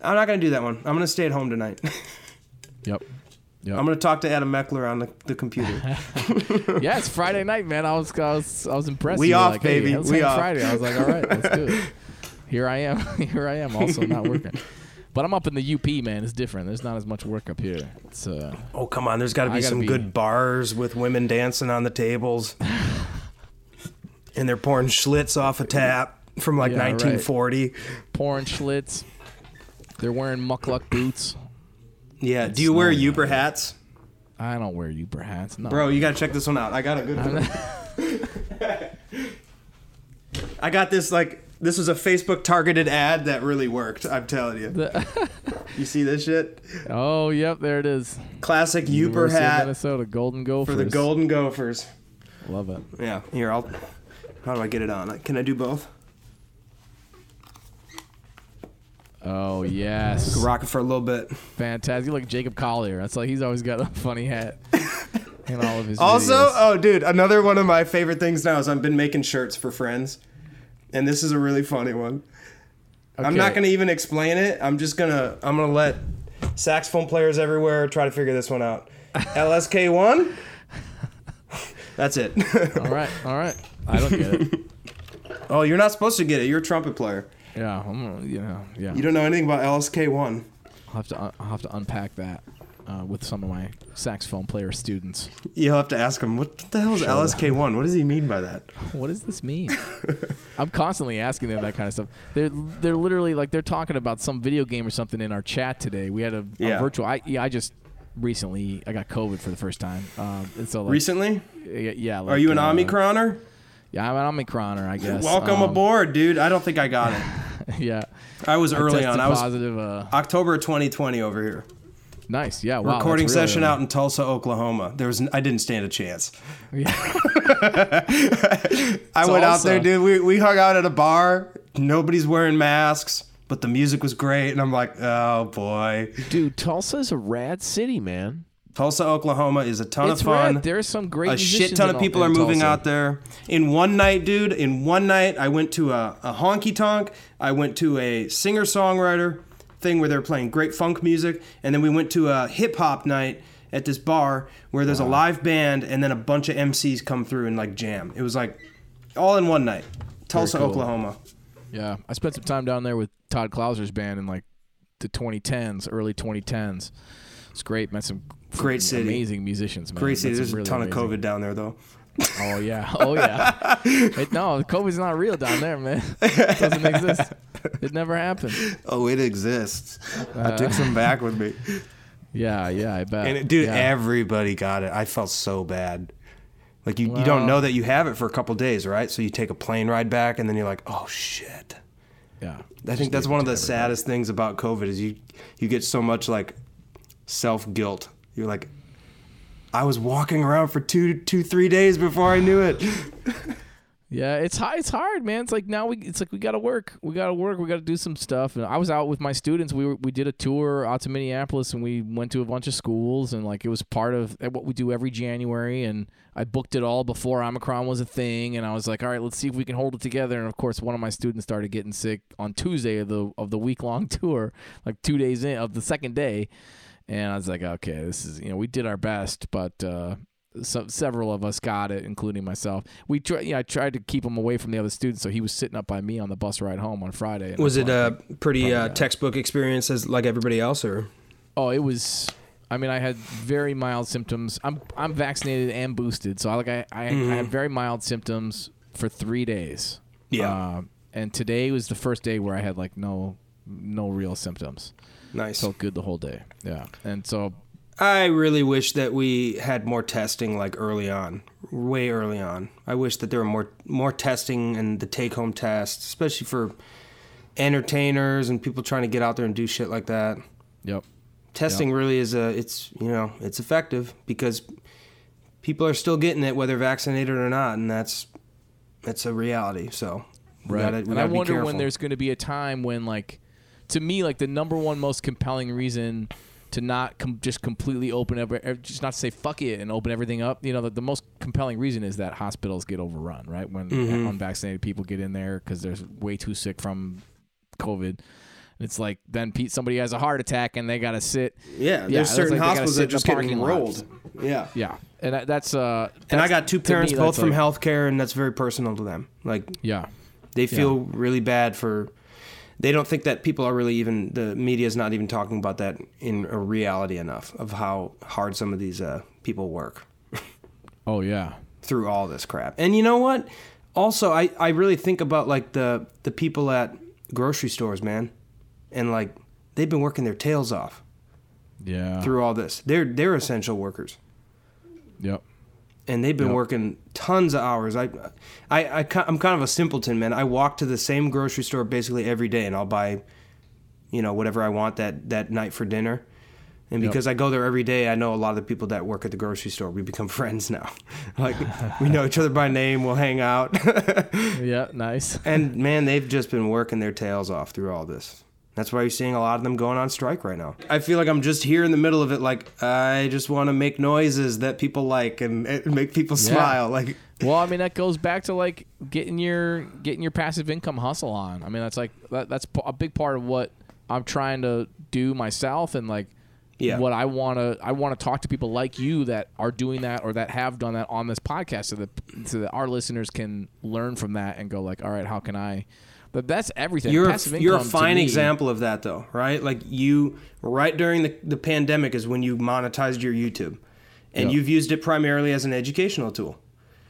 I'm not going to do that one. I'm going to stay at home tonight. Yep. Yep. I'm going to talk to Adam Meckler on the, the computer. yeah, it's Friday night, man. I was I was I was impressed. We off, like, baby. let's We off. Friday. I was like, all right, let's do it. Here I am. here I am. Also not working. But I'm up in the UP, man. It's different. There's not as much work up here. It's uh, oh, come on. There's got to be some be- good bars with women dancing on the tables. and they're pouring Schlitz off a tap from like Yeah, right. 1940. pouring Schlitz. They're wearing mukluk boots. Yeah. It's Do you wear Uber hats? I don't wear Uber hats. No. Bro, you got to check this one out. I got a good one. I got this like this was a Facebook targeted ad that really worked. I'm telling you. The- You see this shit? oh, yep, there it is. Classic University of hat Minnesota Golden Gophers. for the Golden Gophers. Love it. Yeah. Here, I'll. How do I get it on? Can I do both? Oh yes, Rock it for a little bit. fantastic. You look like Jacob Collier. That's like he's always got a funny hat in all of his. Also, videos. oh, dude, another one of my favorite things now is I've been making shirts for friends, and this is a really funny one. I'm not gonna even explain it. I'm just gonna I'm gonna let saxophone players everywhere try to figure this one out. LSK one. That's it. All right, all right. I don't get it. oh, you're not supposed to get it. You're a trumpet player. Yeah, I'm you know, yeah. You don't know anything about LSK one. I'll have to I'll have to unpack that uh, with some of my saxophone player students. You'll have to ask him what the hell is Sure. LSK one. What does he mean by that? What does this mean? I'm constantly asking them that kind of stuff. They're they're literally like they're talking about some video game or something in our chat today. We had a, a virtual. I yeah, I just recently I got COVID for the first time. Um, and so like, Recently, yeah, yeah. are you an uh, Omicroner? Yeah, I'm an Omicroner, I guess. Welcome Um, aboard, dude. I don't think I got it. yeah, I was I early on. I was positive. Uh, October 2020 over here. Nice. Yeah. Wow. Recording really session early. out in Tulsa, Oklahoma. There was n- I didn't stand a chance. Yeah. I went out there, dude. We we hung out at a bar. Nobody's wearing masks, but the music was great, and I'm like, oh boy. Dude, Tulsa's a rad city, man. Tulsa, Oklahoma is a ton it's of fun. rad. There's some great. a shit ton of people are moving Tulsa. out there. In one night, dude, in one night, I went to a, a honky tonk. I went to a singer songwriter thing where they're playing great funk music. And then we went to a hip hop night at this bar where there's a live band and then a bunch of MCs come through and like jam. It was like all in one night. Tulsa, cool. Oklahoma. Yeah, I spent some time down there with Todd Clouser's band in like the 2010s, early 2010s. It's great. Met some Great city. amazing musicians, man. Great city. There's a really ton of COVID down there though. Oh yeah. Oh yeah. It, no, COVID's not real down there, man. It doesn't exist. It never happened. Oh, it exists. Uh, I took some back with me. Yeah, yeah, I bet. And it, dude, yeah. everybody got it. I felt so bad. Like you, you don't know that you have it for a couple days, right? So you take a plane ride back, and then you're like, oh shit. yeah. I think that's one of the saddest things about COVID is you you get so much like self guilt. You're like, I was walking around for two two three days before I knew it. Yeah, it's hard. It's hard, man. It's like now we. It's like we got to work. We got to work. We got to do some stuff. And I was out with my students. We were, we did a tour out to Minneapolis, and we went to a bunch of schools, and like it was part of what we do every January. And I booked it all before Omicron was a thing. And I was like, all right, let's see if we can hold it together. And of course, one of my students started getting sick on Tuesday of the of the week long tour, like two days in of the second day. And I was like, okay, this is you know we did our best, but. uh so, several of us got it, including myself. We try, yeah, I tried to keep him away from the other students, so he was sitting up by me on the bus ride home on Friday. Was it a like, pretty uh, textbook experience as like everybody else, or Oh, it was. I mean, I had very mild symptoms. I'm I'm vaccinated and boosted, so I, like I I, I had very mild symptoms for three days. Yeah. Uh, and today was the first day where I had like no no real symptoms. nice? Felt good the whole day. Yeah. And so I really wish that we had more testing like early on, way early on. I wish that there were more more testing and the take home tests, especially for entertainers and people trying to get out there and do shit like that. yep. Testing really is a it's you know it's effective because people are still getting it whether vaccinated or not, and that's that's a reality. So Right. gotta, and I wonder when there's going to be a time when, like, to me, like the number one most compelling reason to not com- just completely open up, er, just not to say fuck it and open everything up. You know, the, the most compelling reason is that hospitals get overrun, right? When Mm-hmm. unvaccinated people get in there because they're way too sick from COVID. It's like then Pete, somebody has a heart attack and they got to sit. yeah, Yeah, there's certain like hospitals that just get enrolled. Yeah. Yeah, and that, that's uh. And I got two to me, parents, both from like- healthcare, and that's very personal to them. Like Yeah, they feel really bad for. They don't think that people are really even the media is not even talking about that in a reality enough of how hard some of these uh, people work oh yeah, through all this crap. And you know what? Also, I, I really think about like the the people at grocery stores, man, and like they've been working their tails off yeah. through all this. They're they're essential workers. Yep. And they've been Yep. working tons of hours. I, I, I, I'm kind of a simpleton, man. I walk to the same grocery store basically every day, and I'll buy, you know, whatever I want that that night for dinner. And Yep. because I go there every day, I know a lot of the people that work at the grocery store. We become friends now. like we know each other by name. We'll hang out. Yeah, nice. and man, they've just been working their tails off through all this. That's why you're seeing a lot of them going on strike right now. I feel like I'm just here in the middle of it. Like I just want to make noises that people like and, and make people Yeah. smile. Like Well, I mean that goes back to like getting your getting your passive income hustle on. I mean that's like that, that's a big part of what I'm trying to do myself and like Yeah. what I want to I want to talk to people like you that are doing that or that have done that on this podcast so that so that our listeners can learn from that and go like all right how can I but that's everything You're a, you're a fine example of that, though, right? Like you, right during the, the pandemic is when you monetized your YouTube, and Yeah. you've used it primarily as an educational tool.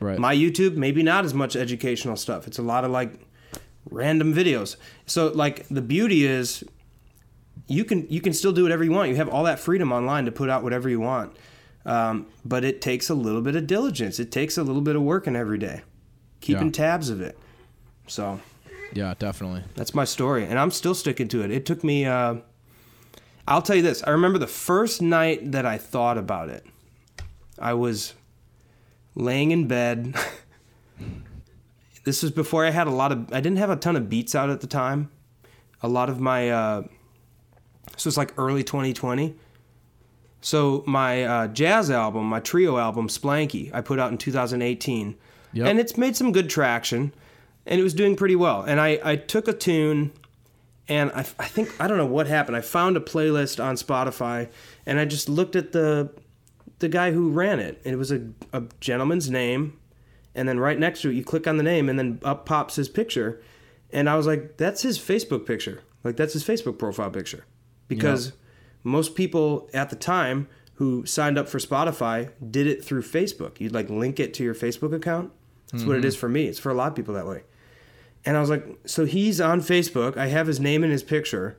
right My YouTube, maybe not as much educational stuff. It's a lot of like random videos. So like the beauty is, you can you can still do whatever you want. You have all that freedom online to put out whatever you want. Um, but it takes a little bit of diligence. It takes a little bit of working every day, keeping Yeah. tabs of it. So yeah definitely that's my story, and I'm still sticking to it. It took me. Uh, I'll tell you this. I remember the first night that I thought about it. I was laying in bed. this was before I had a lot of. I didn't have a ton of beats out at the time. A lot of my. Uh, this was like early 2020. So my uh, jazz album, my trio album, Splanky, I put out in 2018, Yep. and it's made some good traction, and it was doing pretty well. And I, I took a tune, and I, I think I don't know what happened. I found a playlist on Spotify, and I just looked at the the guy who ran it, and it was a, a gentleman's name, and then right next to it, you click on the name, and then up pops his picture, and I was like, that's his Facebook picture, like that's his Facebook profile picture, because most people at the time who signed up for Spotify did it through Facebook. You'd like link it to your Facebook account. That's what it mm-hmm. is for me. It's for a lot of people that way. And I was like, so he's on Facebook. I have his name and his picture.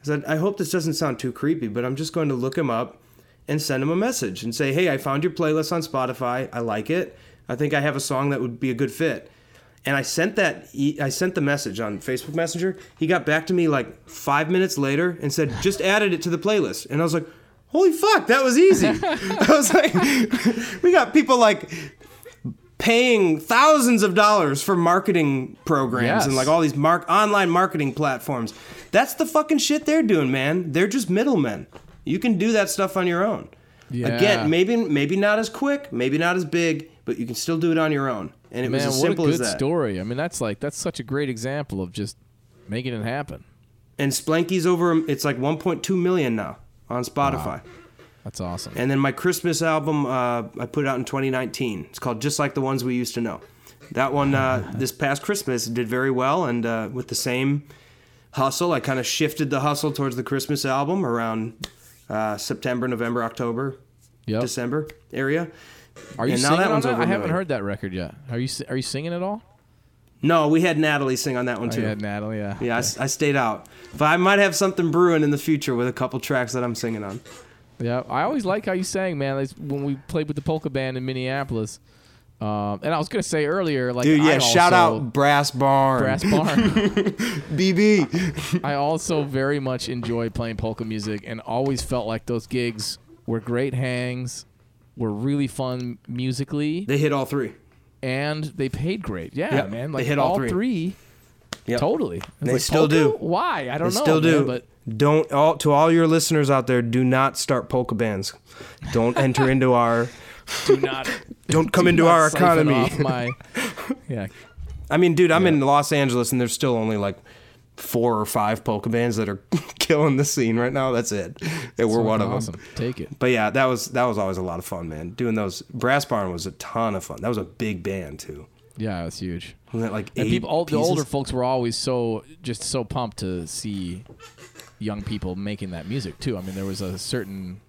I said, I hope this doesn't sound too creepy, but I'm just going to look him up and send him a message and say, hey, I found your playlist on Spotify. I like it. I think I have a song that would be a good fit. And I sent that I sent the message on Facebook Messenger. He got back to me like five minutes later and said, just added it to the playlist. And I was like, holy fuck, that was easy. I was like, we got people like paying thousands of dollars for marketing programs Yes. and like all these mark online marketing platforms. That's the fucking shit they're doing, man. They're just middlemen. You can do that stuff on your own. Yeah. Again, maybe maybe not as quick, maybe not as big, but you can still do it on your own. And it Man, was as what a simple good as that. story. I mean, that's like that's such a great example of just making it happen. And Splanky's over it's like 1.2 million now on Spotify. That's awesome. And then my Christmas album, uh, I put out in 2019. It's called Just Like the Ones We Used to Know. That one, uh, this past Christmas, did very well. And uh, with the same hustle, I kind of shifted the hustle towards the Christmas album around uh, September, November, October, Yep. December area. Are you and now singing that on one's that? over I haven't heard that record yet. Are you are you singing at all? No, we had Natalie sing on that one Oh, too. yeah, Natalie. Yeah. Yeah, I, s- I stayed out. But I might have something brewing in the future with a couple tracks that I'm singing on. Yeah, I always like how you sang, man. Like, when we played with the polka band in Minneapolis, um, and I was gonna say earlier, like, Dude, yeah, I shout also- out Brass Barn. Brass Barn. BB. I also very much enjoy playing polka music, and always felt like those gigs were great hangs, were really fun musically, They hit all three. and they paid great. Yeah, Yep, man. they hit all three. three. Yep. Totally. They like, still do. Why? I don't know. They know. still do. man, but don't all to all your listeners out there. Do not start polka bands. Don't enter into our. do not Don't come do into our economy. my, yeah, I mean, dude, I'm Yeah. in Los Angeles, and there's still only like four or five polka bands that are killing the scene right now. That's it. And we're one of them. Take it. But yeah, that was that was always a lot of fun, man. Doing those Brass Barn was a ton of fun. That was a big band too. Yeah, it's huge. Wasn't it like And people, all, the older folks were always so just so pumped to see young people making that music too. I mean, there was a certain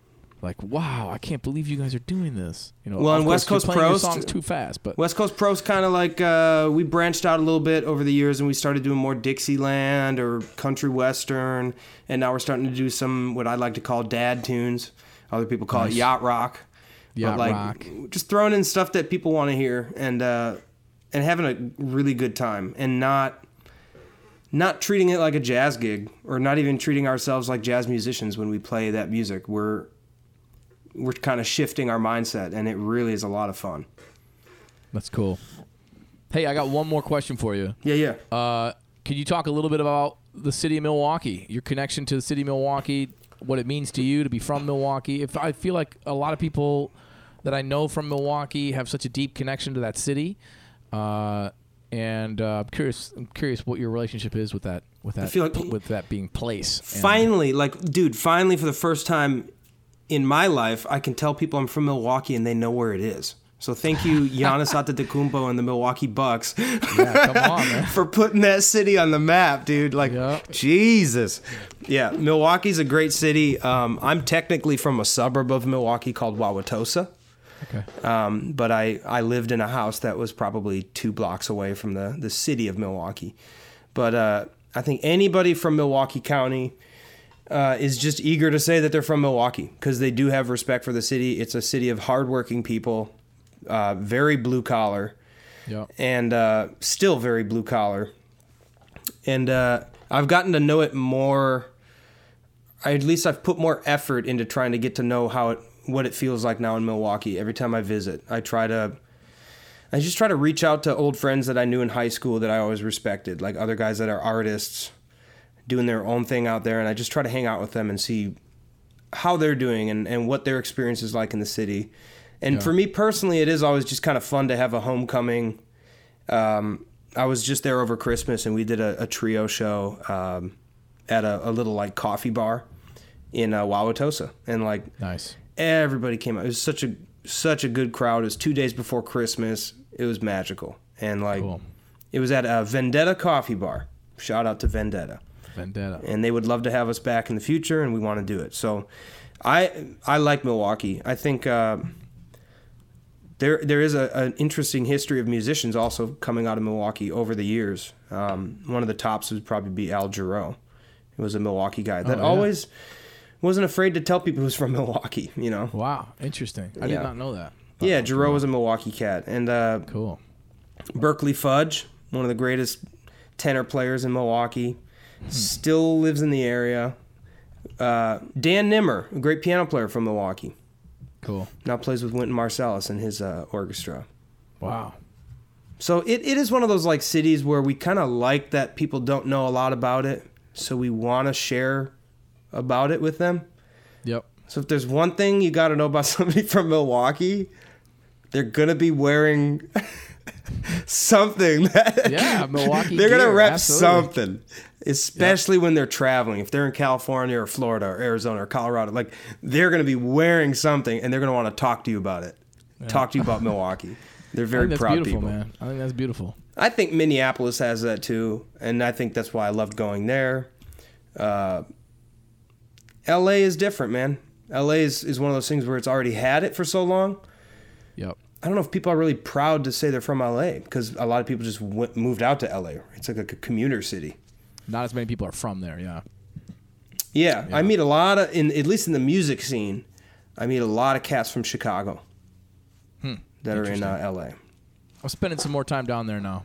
like, wow, I can't believe you guys are doing this. You know, Well, and West Coast Pros- songs too fast, but West Coast Pros kind of like uh, we branched out a little bit over the years and we started doing more Dixieland or country western, and now we're starting to do some what I'd like to call dad tunes. Other people call Nice. it yacht rock. But, Yacht like, rock. Just throwing in stuff that people want to hear and uh, and having a really good time and not not treating it like a jazz gig or not even treating ourselves like jazz musicians when we play that music. We're we're kind of shifting our mindset and it really is a lot of fun. that's cool. Hey, I got one more question for you. Yeah, yeah. Uh, can you talk a little bit about the city of Milwaukee, your connection to the city of Milwaukee, what it means to you to be from Milwaukee? If I feel like a lot of people that I know from Milwaukee have such a deep connection to that city, uh, and uh, I'm curious. I'm curious what your relationship is with that. With that. I feel like- with that being place. And- finally, like, dude, finally for the first time in my life, I can tell people I'm from Milwaukee and they know where it is. So thank you, Giannis Antetokounmpo and the Milwaukee Bucks, yeah, come on, for putting that city on the map, dude. Like, Yeah. Jesus. Yeah, Milwaukee's a great city. Um, I'm technically from a suburb of Milwaukee called Wauwatosa. Okay. Um, but I, I lived in a house that was probably two blocks away from the, the city of Milwaukee. But uh, I think anybody from Milwaukee County uh, is just eager to say that they're from Milwaukee because they do have respect for the city. It's a city of hardworking people, uh, very blue collar, Yeah. and uh, still very blue collar. And uh, I've gotten to know it more. I, at least I've put more effort into trying to get to know how it, what it feels like now in Milwaukee. Every time I visit, I try to. I just try to reach out to old friends that I knew in high school that I always respected, like other guys that are artists, doing their own thing out there, and I just try to hang out with them and see how they're doing and, and what their experience is like in the city. And for me personally, it is always just kind of fun to have a homecoming. Um, I was just there over Christmas and we did a, a trio show um, at a, a little like coffee bar in uh, Wauwatosa. And like Nice. Everybody came out. It was such a such a good crowd. It was two days before Christmas. It was magical. And like Cool. it was at a Vendetta Coffee Bar. Shout out to Vendetta Vendetta. and they would love to have us back in the future and we want to do it so I I like Milwaukee. I think uh, there there is a, an interesting history of musicians also coming out of Milwaukee over the years. Um, one of the tops would probably be Al Jarreau. He was a Milwaukee guy that Oh, yeah. always wasn't afraid to tell people he was from Milwaukee. You know. Wow, interesting. I Yeah. did not know that. Yeah, Jarreau was a Milwaukee cat, and uh, Cool. Berkeley Fudge, one of the greatest tenor players in Milwaukee, still lives in the area. Uh, Dan Nimmer, a great piano player from Milwaukee, Cool. now plays with Wynton Marsalis and his uh, orchestra. Wow. So it, it is one of those like cities where we kind of like that people don't know a lot about it, so we want to share about it with them. Yep. So if there's one thing you got to know about somebody from Milwaukee, they're gonna be wearing something that Yeah, Milwaukee they're gonna gear, rep absolutely. something, especially when they're traveling. If they're in California or Florida or Arizona or Colorado, like they're gonna be wearing something and they're gonna want to talk to you about it. Talk to you about Milwaukee. They're I very think that's proud beautiful, people. man. I think that's beautiful. I think Minneapolis has that too, and I think that's why I loved going there. Uh, L.A. is different, man. L.A. is, is one of those things where it's already had it for so long. Yep. I don't know if people are really proud to say they're from L.A. because a lot of people just went, moved out to L.A. It's like a commuter city. Not as many people are from there. Yeah. Yeah, I meet a lot of, in at least in the music scene, I meet a lot of cats from Chicago Hmm. that are in uh, L.A. I'm spending some more time down there now,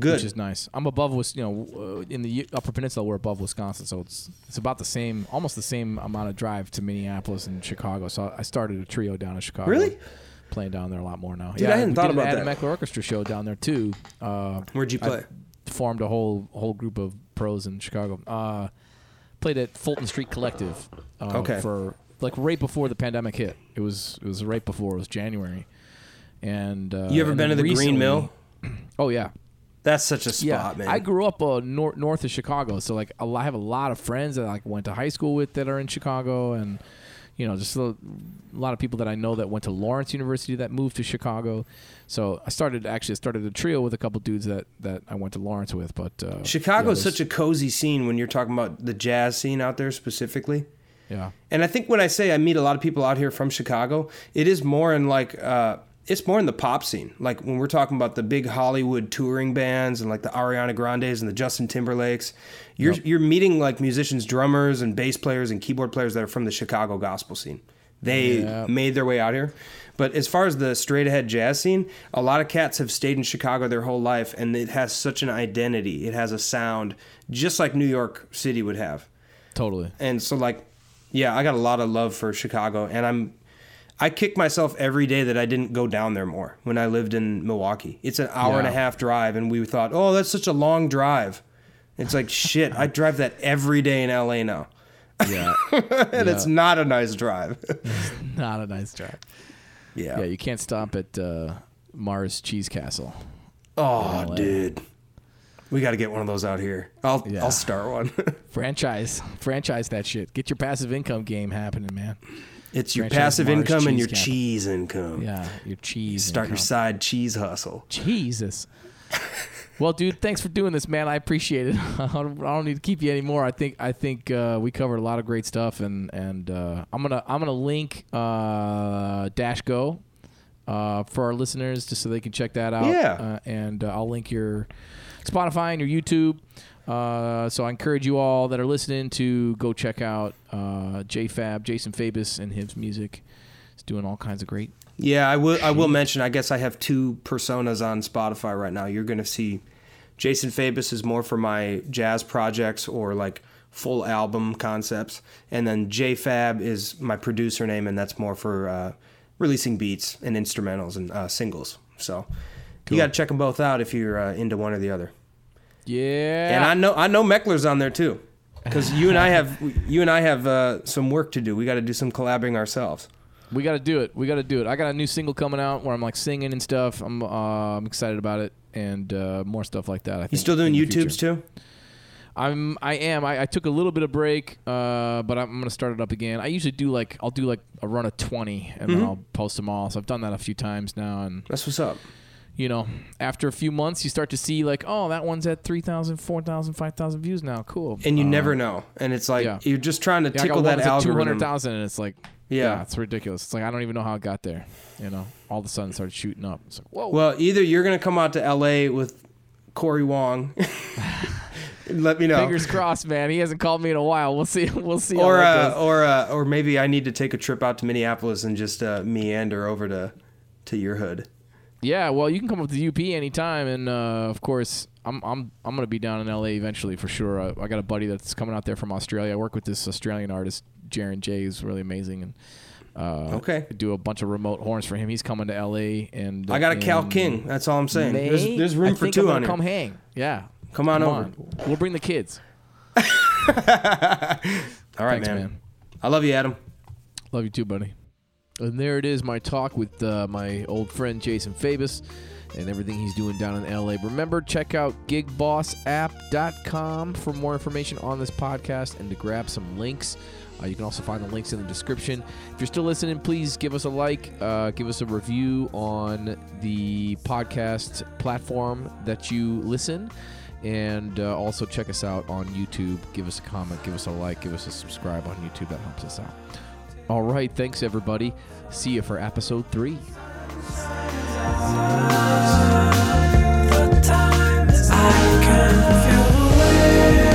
Good. which is nice. I'm above, you know, uh, in the Upper Peninsula, we're above Wisconsin, so it's it's about the same, almost the same amount of drive to Minneapolis and Chicago. So I started a trio down in Chicago. Really? Playing down there a lot more now. Dude, yeah, I hadn't thought about Adam that. Eckler Orchestra show down there too. Uh, Where'd you I play? formed a whole whole group of pros in Chicago. Uh, played at Fulton Street Collective. Uh, Okay. For like right before the pandemic hit. It was it was right before. It was January. And uh, you ever and been to the recently- Green Mill? Oh yeah. That's such a spot, Yeah, man. I grew up uh, nor- north of Chicago, so like a I have a lot of friends that I like went to high school with that are in Chicago, and you know just a, a lot of people that I know that went to Lawrence University that moved to Chicago. So I started actually started a trio with a couple dudes that that I went to Lawrence with. But uh, Chicago yeah, is such a cozy scene when you're talking about the jazz scene out there specifically. yeah And I think when I say I meet a lot of people out here from Chicago, it is more in like uh, it's more in the pop scene. Like when we're talking about the big Hollywood touring bands and like the Ariana Grandes and the Justin Timberlakes, you're you're meeting like musicians, drummers and bass players and keyboard players that are from the Chicago gospel scene. They Yeah. made their way out here. But as far as the straight ahead jazz scene, a lot of cats have stayed in Chicago their whole life and it has such an identity. It has a sound just like New York City would have totally. and so like yeah i got a lot of love for chicago and i'm i kick myself every day that i didn't go down there more when i lived in milwaukee. It's an hour and a half drive and we thought oh that's such a long drive. It's like shit i drive that every day in la now. Yeah, and it's not a nice drive. Not a nice drive. yeah, Yeah, you can't stop at uh, Mars Cheese Castle. oh dude. We got to get one of those out here. I'll Yeah. i'll start one. Franchise, franchise that shit. Get your passive income game happening, man. It's your passive Mars income and your Castle. cheese income Yeah, your cheese. start your side cheese hustle Jesus. Well, dude, thanks for doing this, man. I appreciate it. I don't, I don't need to keep you anymore. I think I think uh, we covered a lot of great stuff, and and uh, I'm gonna I'm gonna link uh, Dash Go uh, for our listeners just so they can check that out. Yeah. uh, and uh, I'll link your Spotify and your YouTube. Uh, so I encourage you all that are listening to go check out uh, JFab, Jason Fabus, and his music. He's doing all kinds of great Yeah, I will. I will mention. I guess I have two personas on Spotify right now. You're going to see Jason Fabus is more for my jazz projects or like full album concepts, and then JFab is my producer name, and that's more for uh, releasing beats and instrumentals and uh, singles. So you got to check them both out if you're uh, into one or the other. Yeah. And I know I know Meckler's on there too, because you and I have you and I have uh, some work to do. We got to do some collaborating ourselves. We got to do it. We got to do it. I got a new single coming out where I'm like singing and stuff. I'm uh, I'm excited about it and uh, more stuff like that. I think You still doing in YouTubes future. too? I'm I am. I, I took a little bit of break, uh, but I'm gonna start it up again. I usually do like I'll do like a run of 20 and Mm-hmm. then I'll post them all. So I've done that a few times now, and That's what's up. You know, after a few months, you start to see like, oh, that one's at 3,000, 4,000, 5,000 views now. Cool. and you Uh, never know. And it's like yeah. you're just trying to yeah, tickle that algorithm. 200,000 and it's like, yeah. Yeah. it's ridiculous. It's like, I don't even know how it got there. You know, all of a sudden it started shooting up. It's like, whoa. Well, either you're gonna come out to LA with Corey Wong. Let me know. Fingers crossed, man. He hasn't called me in a while. We'll see. We'll see. or uh, or uh, or maybe I need to take a trip out to Minneapolis and just uh, meander over to to your hood. Yeah, well, you can come up to UP anytime, and uh, of course, I'm I'm I'm gonna be down in LA eventually for sure. Uh, I got a buddy that's coming out there from Australia. I work with this Australian artist, Jaron J, who's really amazing, and uh, Okay. Do a bunch of remote horns for him. He's coming to LA, and I got a Cal King. That's all I'm saying. May. There's, there's room I for 2 I'm on here. Come hang, yeah. Come on Come over. on. We'll bring the kids. All right, Thanks, man. man. I love you, Adam. Love you too, buddy. And there it is, my talk with uh, my old friend Jason Fabus and everything he's doing down in LA. Remember, check out gigbossapp.com for more information on this podcast and to grab some links. Uh, you can also find the links in the description. If you're still listening, please give us a like, uh, give us a review on the podcast platform that you listen, and uh, also check us out on YouTube. Give us a comment, give us a like, give us a subscribe on YouTube. That helps us out. All right. Thanks, everybody. See you for episode three. The time I can feel the